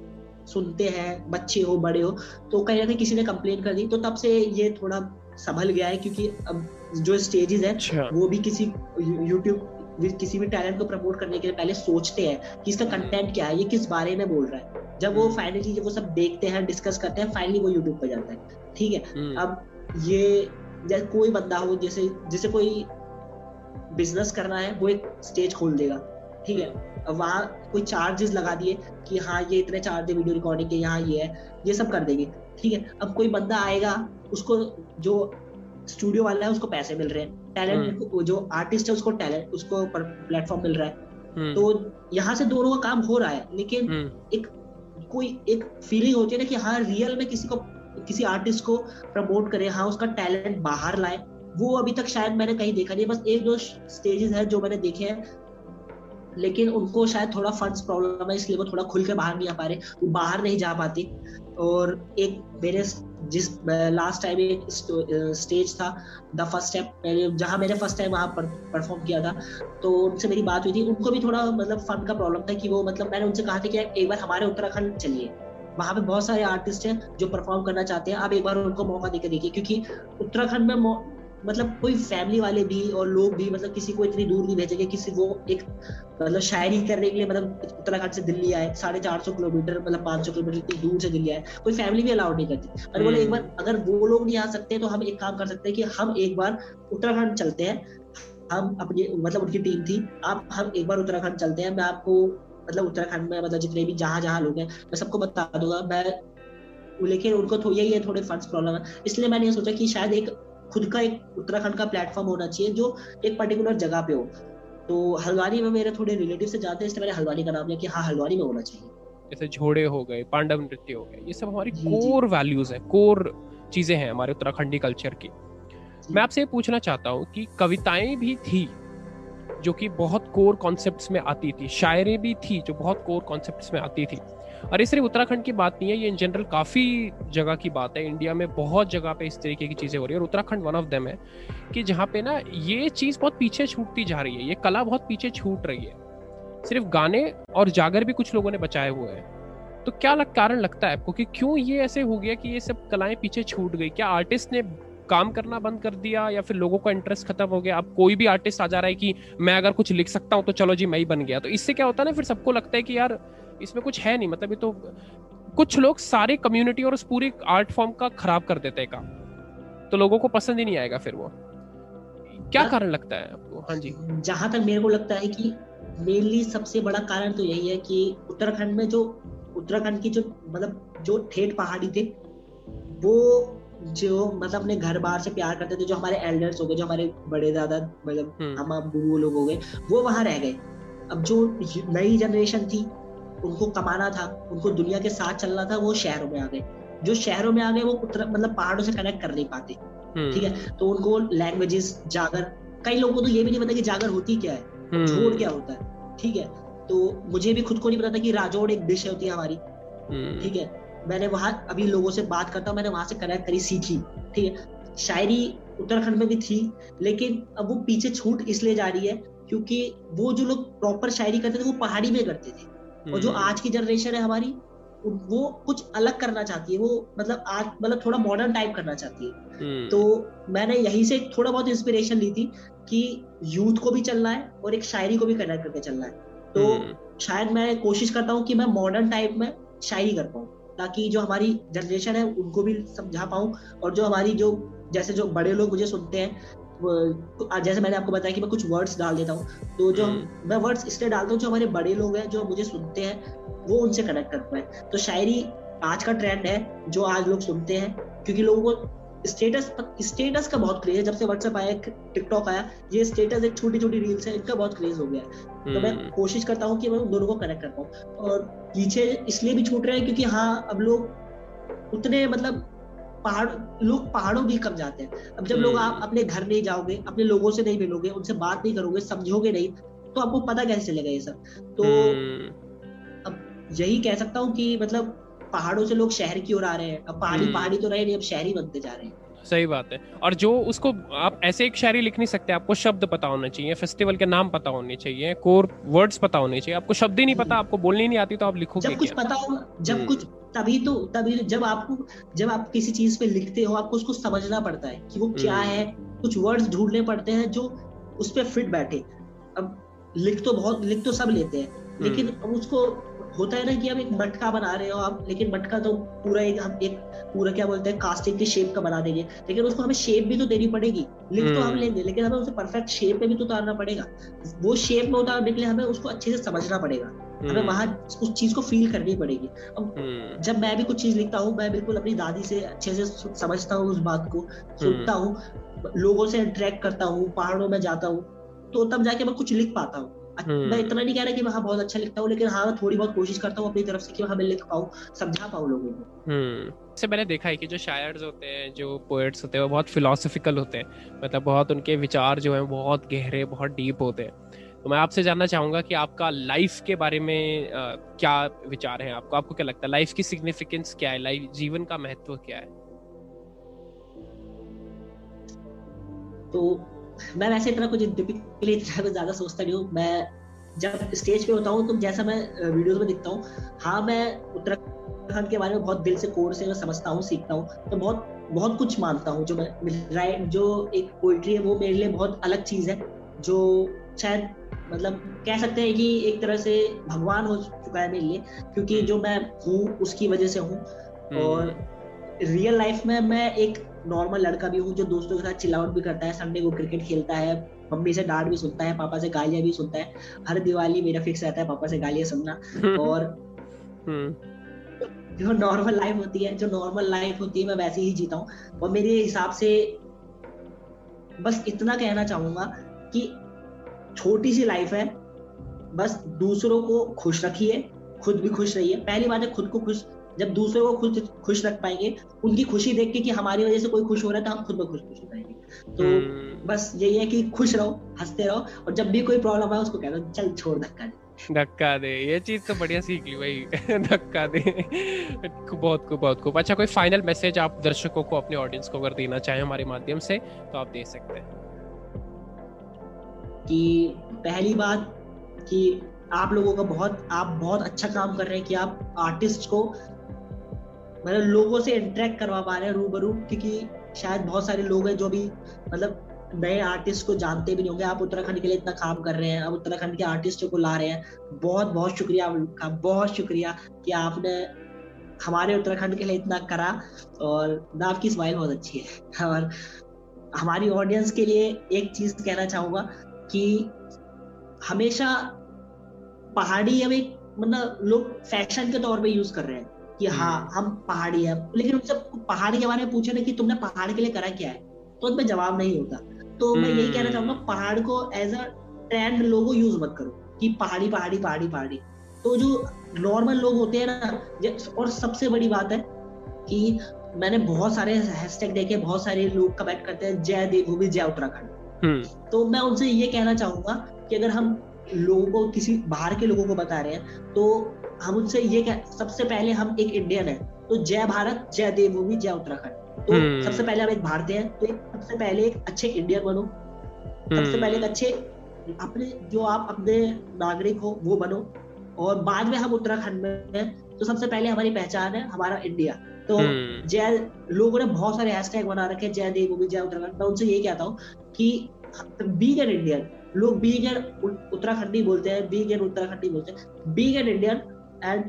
सुनते हैं बच्चे हो बड़े हो तो कहीं ना कहीं किसी ने कंप्लेन कर दी। तो तब से ये थोड़ा संभल गया है क्योंकि अब जो स्टेजेस है अच्छा। वो भी किसी यूट्यूब किसी भी टैलेंट को प्रमोट करने के लिए पहले सोचते हैं कि इसका कंटेंट क्या है ये किस बारे में बोल रहा है। जब वो फाइनली हम्म। वो सब देखते हैं डिस्कस करते हैं फाइनली वो यूट्यूब पर जाता है। ठीक है? हम्म। अब ये जैसे कोई बंदा हो जैसे जैसे कोई बिज़नेस करना है वो एक स्टेज खोल देगा ठीक है अब वहाँ कोई चार्जेस लगा दिए कि हाँ ये इतने चार्ज है वीडियो रिकॉर्डिंग के यहाँ ये है ये सब कर देंगे ठीक है अब कोई बंदा आएगा उसको जो स्टूडियो वाला है उसको पैसे मिल रहे हैं टैलेंट हम्म। जो आर्टिस्ट है उसको टैलेंट उसको प्लेटफॉर्म मिल रहा है हम्म। तो यहाँ से दोनों का काम हो रहा है लेकिन हम्म। एक कोई एक फीलिंग होती है ना कि हाँ रियल में किसी को किसी आर्टिस्ट को प्रमोट करे हाँ उसका टैलेंट बाहर लाए। वो अभी तक शायद मैंने कहीं देखा नहीं बस एक दो स्टेजेस है जो मैंने देखे हैं, लेकिन उनको शायद थोड़ा फंड्स प्रॉब्लम है, इसलिए वो थोड़ा खुल के बाहर नहीं आ पा रहे, वो बाहर नहीं जा पाती। और एक मेरे जिस लास्ट टाइम एक स्टेज था द फ़र्स्ट स्टेप मैंने, जहाँ मैंने फ़र्स्ट टाइम वहाँ परफॉर्म किया था तो उनसे मेरी बात हुई थी। उनको भी थोड़ा मतलब फंड का प्रॉब्लम था कि वो मतलब मैंने उनसे कहा था कि एक बार हमारे उत्तराखंड चलिए। वहाँ पे बहुत सारे आर्टिस्ट हैं जो परफॉर्म करना चाहते हैं। आप एक बार उनको मौका देकर देखिए क्योंकि उत्तराखंड में मतलब कोई फैमिली वाले भी और लोग भी मतलब किसी को इतनी दूर नहीं भेजेंगे किसी को एक मतलब शायरी करने के लिए मतलब उत्तराखंड से दिल्ली आए साढ़े चार सौ किलोमीटर मतलब पाँच सौ किलोमीटर इतनी दूर से दिल्ली आए। कोई फैमिली भी अलाउड नहीं करती। और बोले एक बार हम्म। अगर वो लोग नहीं आ सकते तो हम एक काम कर सकते हैं कि हम एक बार उत्तराखंड चलते हैं। हम अपनी मतलब उनकी टीम थी आप हम एक बार उत्तराखंड चलते हैं। मैं आपको मतलब उत्तराखंड में मतलब जितने भी जहाँ जहाँ लोग हैं मैं सबको बता दूँगा। मैं लेकिन उनको थोड़ी यही है थोड़े फंड्स प्रॉब्लम है। इसलिए मैंने ये सोचा कि शायद एक खुद का एक उत्तराखंड का प्लेटफॉर्म होना चाहिए जो एक पर्टिकुलर जगह पे हो। तो हल्द्वानी में मेरे थोड़े रिलेटिव से जाते हैं इसलिए मैंने हल्द्वानी का नाम लिया कि हाँ हल्द्वानी में होना चाहिए। जैसे झोड़े हो गए पांडव नृत्य हो गए ये सब हमारी कोर वैल्यूज़ है कोर चीज़ें हैं हमारे उत्तराखंडी कल्चर की। मैं आपसे ये पूछना चाहता हूँ कि कविताएँ भी थी जो कि बहुत कोर कॉन्सेप्ट्स में आती थी। शायरें भी थी जो बहुत कोर कॉन्सेप्ट्स में आती थी। और ये सिर्फ़ उत्तराखंड की बात नहीं है ये इन जनरल काफ़ी जगह की बात है। इंडिया में बहुत जगह पे इस तरीके की चीज़ें हो रही है। और उत्तराखंड वन ऑफ़ देम है कि जहाँ पे ना ये चीज़ बहुत पीछे छूटती जा रही है। ये कला बहुत पीछे छूट रही है। सिर्फ़ गाने और जागर भी कुछ लोगों ने बचाए हुए हैं। तो क्या लग, कारण लगता है आपको कि क्यों ये ऐसे हो गया कि ये सब कलाएँ पीछे छूट गई? क्या आर्टिस्ट ने काम करना बंद कर दिया या फिर लोगों का इंटरेस्ट खत्म हो गया? अब कोई भी आर्टिस्ट आ जा रहा है कि मैं अगर कुछ लिख सकता हूँ तो चलो जी मैं ही बन गया। तो इससे क्या होता है ना फिर सबको लगता है कि यार इसमें कुछ है नहीं। मतलब ये तो कुछ लोग सारे कम्युनिटी और उस पूरी आर्ट फॉर्म का खराब कर देते हैं काम। तो लोगों को पसंद ही नहीं आएगा फिर वो। क्या हाँ। कारण लगता है आपको? हाँ जी। जहाँ तक मेरे को लगता है कि मेनली सबसे बड़ा कारण तो यही है कि उत्तराखंड में जो उत्तराखंड की जो मतलब जो ठेठ पहाड़ी थे वो जो मतलब अपने घर बार से प्यार करते थे जो हमारे एल्डर्स हो गए जो हमारे बड़े दादा मतलब हम्म। हम बुबू लोग हो गए वो वहाँ रह गए अब जो नई जनरेशन थी उनको कमाना था उनको दुनिया के साथ चलना था वो शहरों में आ गए जो शहरों में आ गए वो मतलब पहाड़ों से कनेक्ट कर नहीं पाते हम्म। ठीक है तो उनको लैंग्वेजेस जागर कई लोगों को तो ये भी नहीं पता कि जागर होती क्या है हम्म। जोड़ क्या होता है ठीक है तो मुझे भी खुद को नहीं पता था कि राजौड़ एक डिश होती है हमारी हम्म। ठीक है मैंने वहाँ अभी लोगों से बात करता हूँ मैंने वहाँ से कनेक्ट करी सीखी ठीक है शायरी उत्तराखंड में भी थी लेकिन अब वो पीछे छूट इसलिए जा रही है क्योंकि वो जो लोग प्रॉपर शायरी करते थे वो पहाड़ी में करते थे और जो हम्म। आज की जनरेशन है हमारी वो कुछ अलग करना चाहती है वो मतलब आज मतलब थोड़ा मॉडर्न टाइप करना चाहती है हम्म। तो मैंने यही से थोड़ा बहुत इंस्पिरेशन ली थी कि यूथ को भी चलना है और एक शायरी को भी कनेक्ट करके चलना है तो हम्म। शायद मैं कोशिश करता हूँ कि मैं मॉडर्न टाइप में शायरी कर पाऊँ ताकि जो हमारी जनरेशन है उनको भी समझा पाऊँ और जो हमारी जो जैसे जो बड़े लोग मुझे सुनते हैं जैसे मैंने आपको बताया कि मैं कुछ वर्ड्स डाल देता हूँ तो जो हम्म। मैं वर्ड्स इसलिए डालता हूँ जो हमारे बड़े लोग हैं जो मुझे सुनते हैं वो उनसे कनेक्ट कर पाए तो शायरी आज का ट्रेंड है जो आज लोग सुनते हैं क्योंकि लोगों को स्टेटस स्टेटस का बहुत क्रेज है जब से व्हाट्सएप आया टिकटॉक आया ये स्टेटस एक छोटी छोटी रील्स है इनका बहुत क्रेज हो गया है तो मैं हम्म। कोशिश करता हूँ कि मैं उन दोनों को कनेक्ट कर पाऊँ और पीछे इसलिए भी छूट रहे हैं क्योंकि हाँ अब लोग उतने मतलब पहाड़ लोग पहाड़ों भी कम जाते हैं अब जब लोग आप हम्म। अपने घर नहीं जाओगे अपने लोगों से नहीं मिलोगे उनसे बात नहीं करोगे समझोगे नहीं तो आपको पता कैसे चलेगा ये सब तो हम्म। अब यही कह सकता हूँ कि मतलब पहाड़ों से लोग शहर की ओर आ रहे हैं अब पहाड़ी हम्म। पहाड़ी तो रहे नहीं अब शहरी बनते जा रहे हैं सही बात है और जो उसको आप ऐसे एक शायरी लिख नहीं सकते आपको शब्द पता होना चाहिए फेस्टिवल के नाम पता होने चाहिए कोर वर्ड्स पता होने चाहिए आपको शब्द ही नहीं पता आपको बोलनी नहीं आती तो आप लिखोगे जब कुछ पता हो जब हम्म। कुछ तभी तो तभी जब आपको जब आप किसी चीज़ पे लिखते हो आपको उसको समझना पड़ता है कि वो क्या हम्म। है कुछ वर्ड्स ढूँढने पड़ते हैं जो उस पर फिट बैठे अब लिख तो बहुत लिख तो सब लेते हैं लेकिन हम्म। उसको होता है ना कि आप एक मटका बना रहे हो आप लेकिन मटका तो पूरा एक हम एक पूरा क्या बोलते हैं कास्टिंग की शेप का बना देंगे। लेकिन उसको हमें शेप भी तो देनी पड़ेगी। लिख तो हम हम्म। लेंगे लेकिन हमें उसे परफेक्ट शेप में भी तो उतारना पड़ेगा। वो शेप में उतारने के लिए हमें उसको अच्छे से समझना पड़ेगा। हमें हम्म। वहाँ उस चीज़ को फील करनी पड़ेगी। अब हम्म। जब मैं भी कुछ चीज़ लिखता हूँ मैं बिल्कुल अपनी दादी से अच्छे से समझता हूँ उस बात को सुनता हूँ लोगों से इंटरेक्ट करता हूँ पहाड़ों में जाता हूँ तो तब जाके मैं कुछ लिख पाता हूँ। मैं हम्म। इतना नहीं कह रहा कि मैं हाँ बहुत अच्छा लिखता हूँ लेकिन हाँ थोड़ी बहुत कोशिश करता हूँ अपनी तरफ़ से कि मैं लिख पाऊँ समझा पाऊँ लोगों को। हम्म। से मैंने देखा है कि जो शायर्स होते हैं जो पोएट्स होते हैं वो बहुत फिलोसफिकल होते हैं। मतलब बहुत उनके विचार जो हैं बहुत गहरे बहुत डीप होते हैं। तो मैं आपसे जानना चाहूँगा कि आपका लाइफ के बारे में आ, क्या विचार है आपको? आपको क्या लगता है लाइफ की सिग्निफिकेंस क्या है? लाइफ जीवन का महत्व क्या है? तो मैं वैसे इतना कुछ टिपिकली इतना कुछ ज़्यादा सोचता नहीं हूँ। मैं जब स्टेज पे होता हूँ तो जैसा मैं वीडियोस में दिखता हूँ हाँ मैं उत्तराखंड के बारे में बहुत दिल से कोर से मैं समझता हूँ सीखता हूँ तो बहुत बहुत कुछ मानता हूँ जो मैं राइट जो एक पोइट्री है वो मेरे लिए बहुत अलग चीज़ है जो शायद मतलब कह सकते हैं कि एक तरह से भगवान हो चुका है मेरे लिए क्योंकि जो मैं हूँ उसकी वजह से हूँ। हम्म। और रियल लाइफ में मैं एक नॉर्मल लड़का भी हूँ जो दोस्तों के साथ चिल्लाउट भी करता है संडे को क्रिकेट खेलता है मम्मी से डांट भी सुनता है पापा से गालियाँ भी सुनता है हर दिवाली मेरा फिक्स रहता है पापा से गालियाँ सुनना और हम्म। जो नॉर्मल लाइफ होती है जो नॉर्मल लाइफ होती है मैं वैसे ही जीता हूँ और मेरे हिसाब से बस इतना कहना चाहूँगा कि छोटी सी लाइफ है बस दूसरों को खुश रखिए खुद भी खुश रहिए पहली बात है खुद को खुश जब दूसरों को खुद खुश रख पाएँगे उनकी खुशी देख के कि हमारी वजह से कोई खुश हो रहा है तो हम खुद में खुश खुश हो पाएँगे तो hmm. बस यही है कि खुश रहो हँसते रहो और जब भी कोई प्रॉब्लम है उसको कह दो चल छोड़ धक्का दे। धक्का दे ये चीज़ तो बढ़िया सीख ली भाई। धक्का दे। बहुत खूब बहुत खूब। अच्छा कोई फाइनल मैसेज आप दर्शकों को अपने ऑडियंस को अगर देना चाहें हमारे माध्यम से तो आप दे सकते हैं। कि पहली बात कि आप लोगों का बहुत आप बहुत अच्छा काम कर रहे हैं कि आप आर्टिस्ट को मतलब लोगों से इंटरेक्ट करवा पा रहे हैं रूबरू, क्योंकि शायद बहुत सारे लोग हैं जो भी मतलब नए आर्टिस्ट को जानते भी नहीं होंगे। आप उत्तराखंड के लिए इतना काम कर रहे हैं, आप उत्तराखंड के आर्टिस्टों को ला रहे हैं। बहुत बहुत शुक्रिया आपका, बहुत शुक्रिया कि आपने हमारे उत्तराखंड के लिए इतना करा, और ना आपकी स्माइल बहुत अच्छी है। और हमारी ऑडियंस के लिए एक चीज़ कहना चाहूँगा कि हमेशा पहाड़ी एक मतलब लोग फ़ैशन के तौर पे यूज़ कर रहे हैं। कि हाँ हम्म। हम पहाड़ी है लेकिन उनसे पहाड़ी के बारे में पूछे ना कि तुमने पहाड़ के लिए करा क्या है तो उसमें जवाब नहीं होता तो मैं यही कहना चाहूँगा हम्म। पहाड़ को as a trend logo use मत करो कि पहाड़ी पहाड़ी पहाड़ी पहाड़ी तो जो नॉर्मल लोग होते हैं ना और सबसे बड़ी बात है कि मैंने बहुत सारे हैशटैग देखे बहुत सारे लोग कमेंट करते हैं जय देवभूमि जय उत्तराखंड हम्म। तो मैं उनसे ये कहना चाहूँगा कि अगर हम लोगों को किसी बाहर के लोगों को बता रहे हैं तो हम उनसे ये कह सबसे पहले हम एक इंडियन है तो जय भारत जय देवभूमि जय उत्तराखंड तो हम्म। सबसे पहले हम एक भारतीय हैं तो एक सबसे पहले एक अच्छे इंडियन बनो सबसे हम्म। पहले एक अच्छे अपने जो आप अपने नागरिक हो वो बनो और बाद में हम उत्तराखंड में हैं तो सबसे पहले हमारी पहचान है हमारा इंडिया तो हम्म। जय लोगों ने बहुत सारे हैशटैग बना रखे जय देवभूमि जय उत्तराखंड मैं उनसे ये कहता हूँ कि बीग एन इंडियन लोग बीग एन उत्तराखंडी बोलते हैं बीग एन उत्तराखंडी बोलते हैं being an Indian and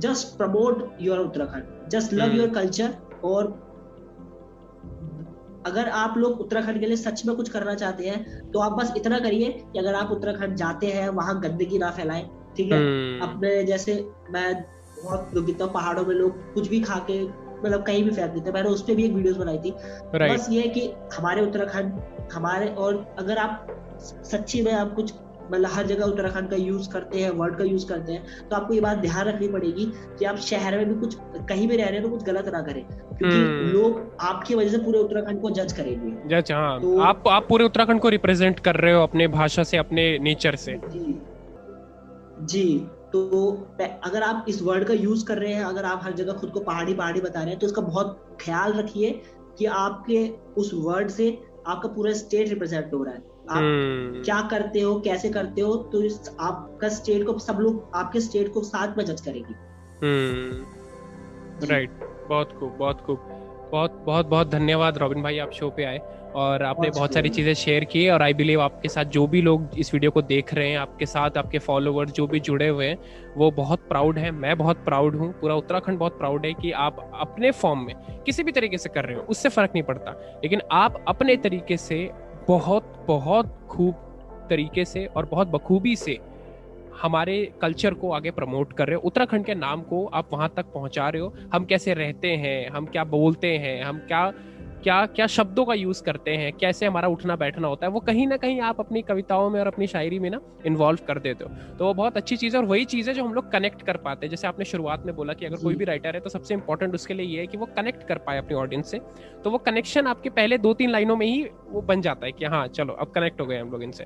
just promote your Uttarakhand just love your culture और अगर आप लोग उत्तराखंड के लिए सच में कुछ करना चाहते हैं तो आप बस इतना करिए कि अगर आप उत्तराखंड जाते हैं वहाँ गंदगी ना फैलाएँ ठीक है? Hmm. अपने जैसे मैं बहुत दुखित हूँ पहाड़ों में लोग कुछ भी खा के मतलब कहीं भी फेंक देते मैंने उस पर भी एक वीडियोस बनाई थी। बस ये है कि हमारे उत्तराखंड हमारे और अगर आप सच्ची में आप कुछ मतलब हर जगह उत्तराखंड का यूज़ करते हैं वर्ड का यूज़ करते हैं तो आपको ये बात ध्यान रखनी पड़ेगी कि आप शहर में भी कुछ कहीं भी रह रहे हैं तो कुछ गलत ना करें क्योंकि हम्म। लोग आपकी वजह से पूरे उत्तराखंड को जज करेंगे। जज हाँ। तो आप आप पूरे उत्तराखंड को रिप्रेजेंट कर रहे हो अपने भाषा से अपने नेचर से। जी। जी तो अगर आप इस वर्ड का यूज़ कर रहे हैं अगर आप हर जगह खुद को पहाड़ी पहाड़ी बता रहे हैं तो इसका बहुत ख्याल रखिए कि आपके उस वर्ड से आपका पूरा स्टेट रिप्रेजेंट हो रहा है। आप hmm. क्या करते हो कैसे करते हो तो आपका स्टेट को सब लोग आपके स्टेट को साथ में जज करेगी। Right right. बहुत खूब बहुत खूब। बहुत बहुत बहुत धन्यवाद रॉबिन भाई आप शो पे आए और आपने बहुत सारी चीज़ें शेयर की और आई बिलीव आपके साथ जो भी लोग इस वीडियो को देख रहे हैं आपके साथ आपके फॉलोवर्स जो भी जुड़े हुए हैं वो बहुत प्राउड है मैं बहुत प्राउड हूँ पूरा उत्तराखंड बहुत प्राउड है कि आप अपने फॉर्म में किसी भी तरीके से कर रहे हो उससे फ़र्क नहीं पड़ता। लेकिन आप अपने तरीके से बहुत बहुत खूब तरीके से और बहुत बखूबी से हमारे कल्चर को आगे प्रमोट कर रहे हो। उत्तराखंड के नाम को आप वहाँ तक पहुँचा रहे हो। हम कैसे रहते हैं? हम क्या बोलते हैं? हम क्या क्या क्या शब्दों का यूज़ करते हैं कैसे हमारा उठना बैठना होता है वो कहीं ना कहीं आप अपनी कविताओं में और अपनी शायरी में ना इन्वॉल्व कर देते हो। तो वो बहुत अच्छी चीज़ है और वही चीज़ है जो हम लोग कनेक्ट कर पाते हैं। जैसे आपने शुरुआत में बोला कि अगर कोई भी राइटर है तो सबसे इंपॉर्टेंट उसके लिए ये है कि वो कनेक्ट कर पाए अपनी ऑडियंस से। तो वो कनेक्शन आपके पहले दो तीन लाइनों में ही वो बन जाता है कि हाँ चलो अब कनेक्ट हो गए हम लोग इनसे।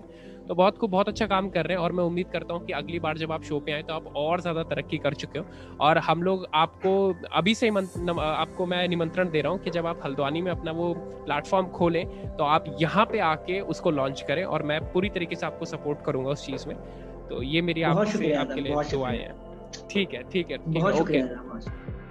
तो बहुत को बहुत अच्छा काम कर रहे हैं और मैं उम्मीद करता हूँ कि अगली बार जब आप शो पे आए तो आप और ज़्यादा तरक्की कर चुके हो। और हम लोग आपको अभी से आपको मैं निमंत्रण दे रहा हूँ कि जब आप हल्द्वानी में अपना वो प्लेटफॉर्म खोलें तो आप यहाँ पे आके उसको लॉन्च करें और मैं पूरी तरीके से आपको सपोर्ट करूँगा उस चीज़ में। तो ये मेरी आपसे आपके लिए दुआएँ हैं। ठीक है ठीक है ठीक है ओके।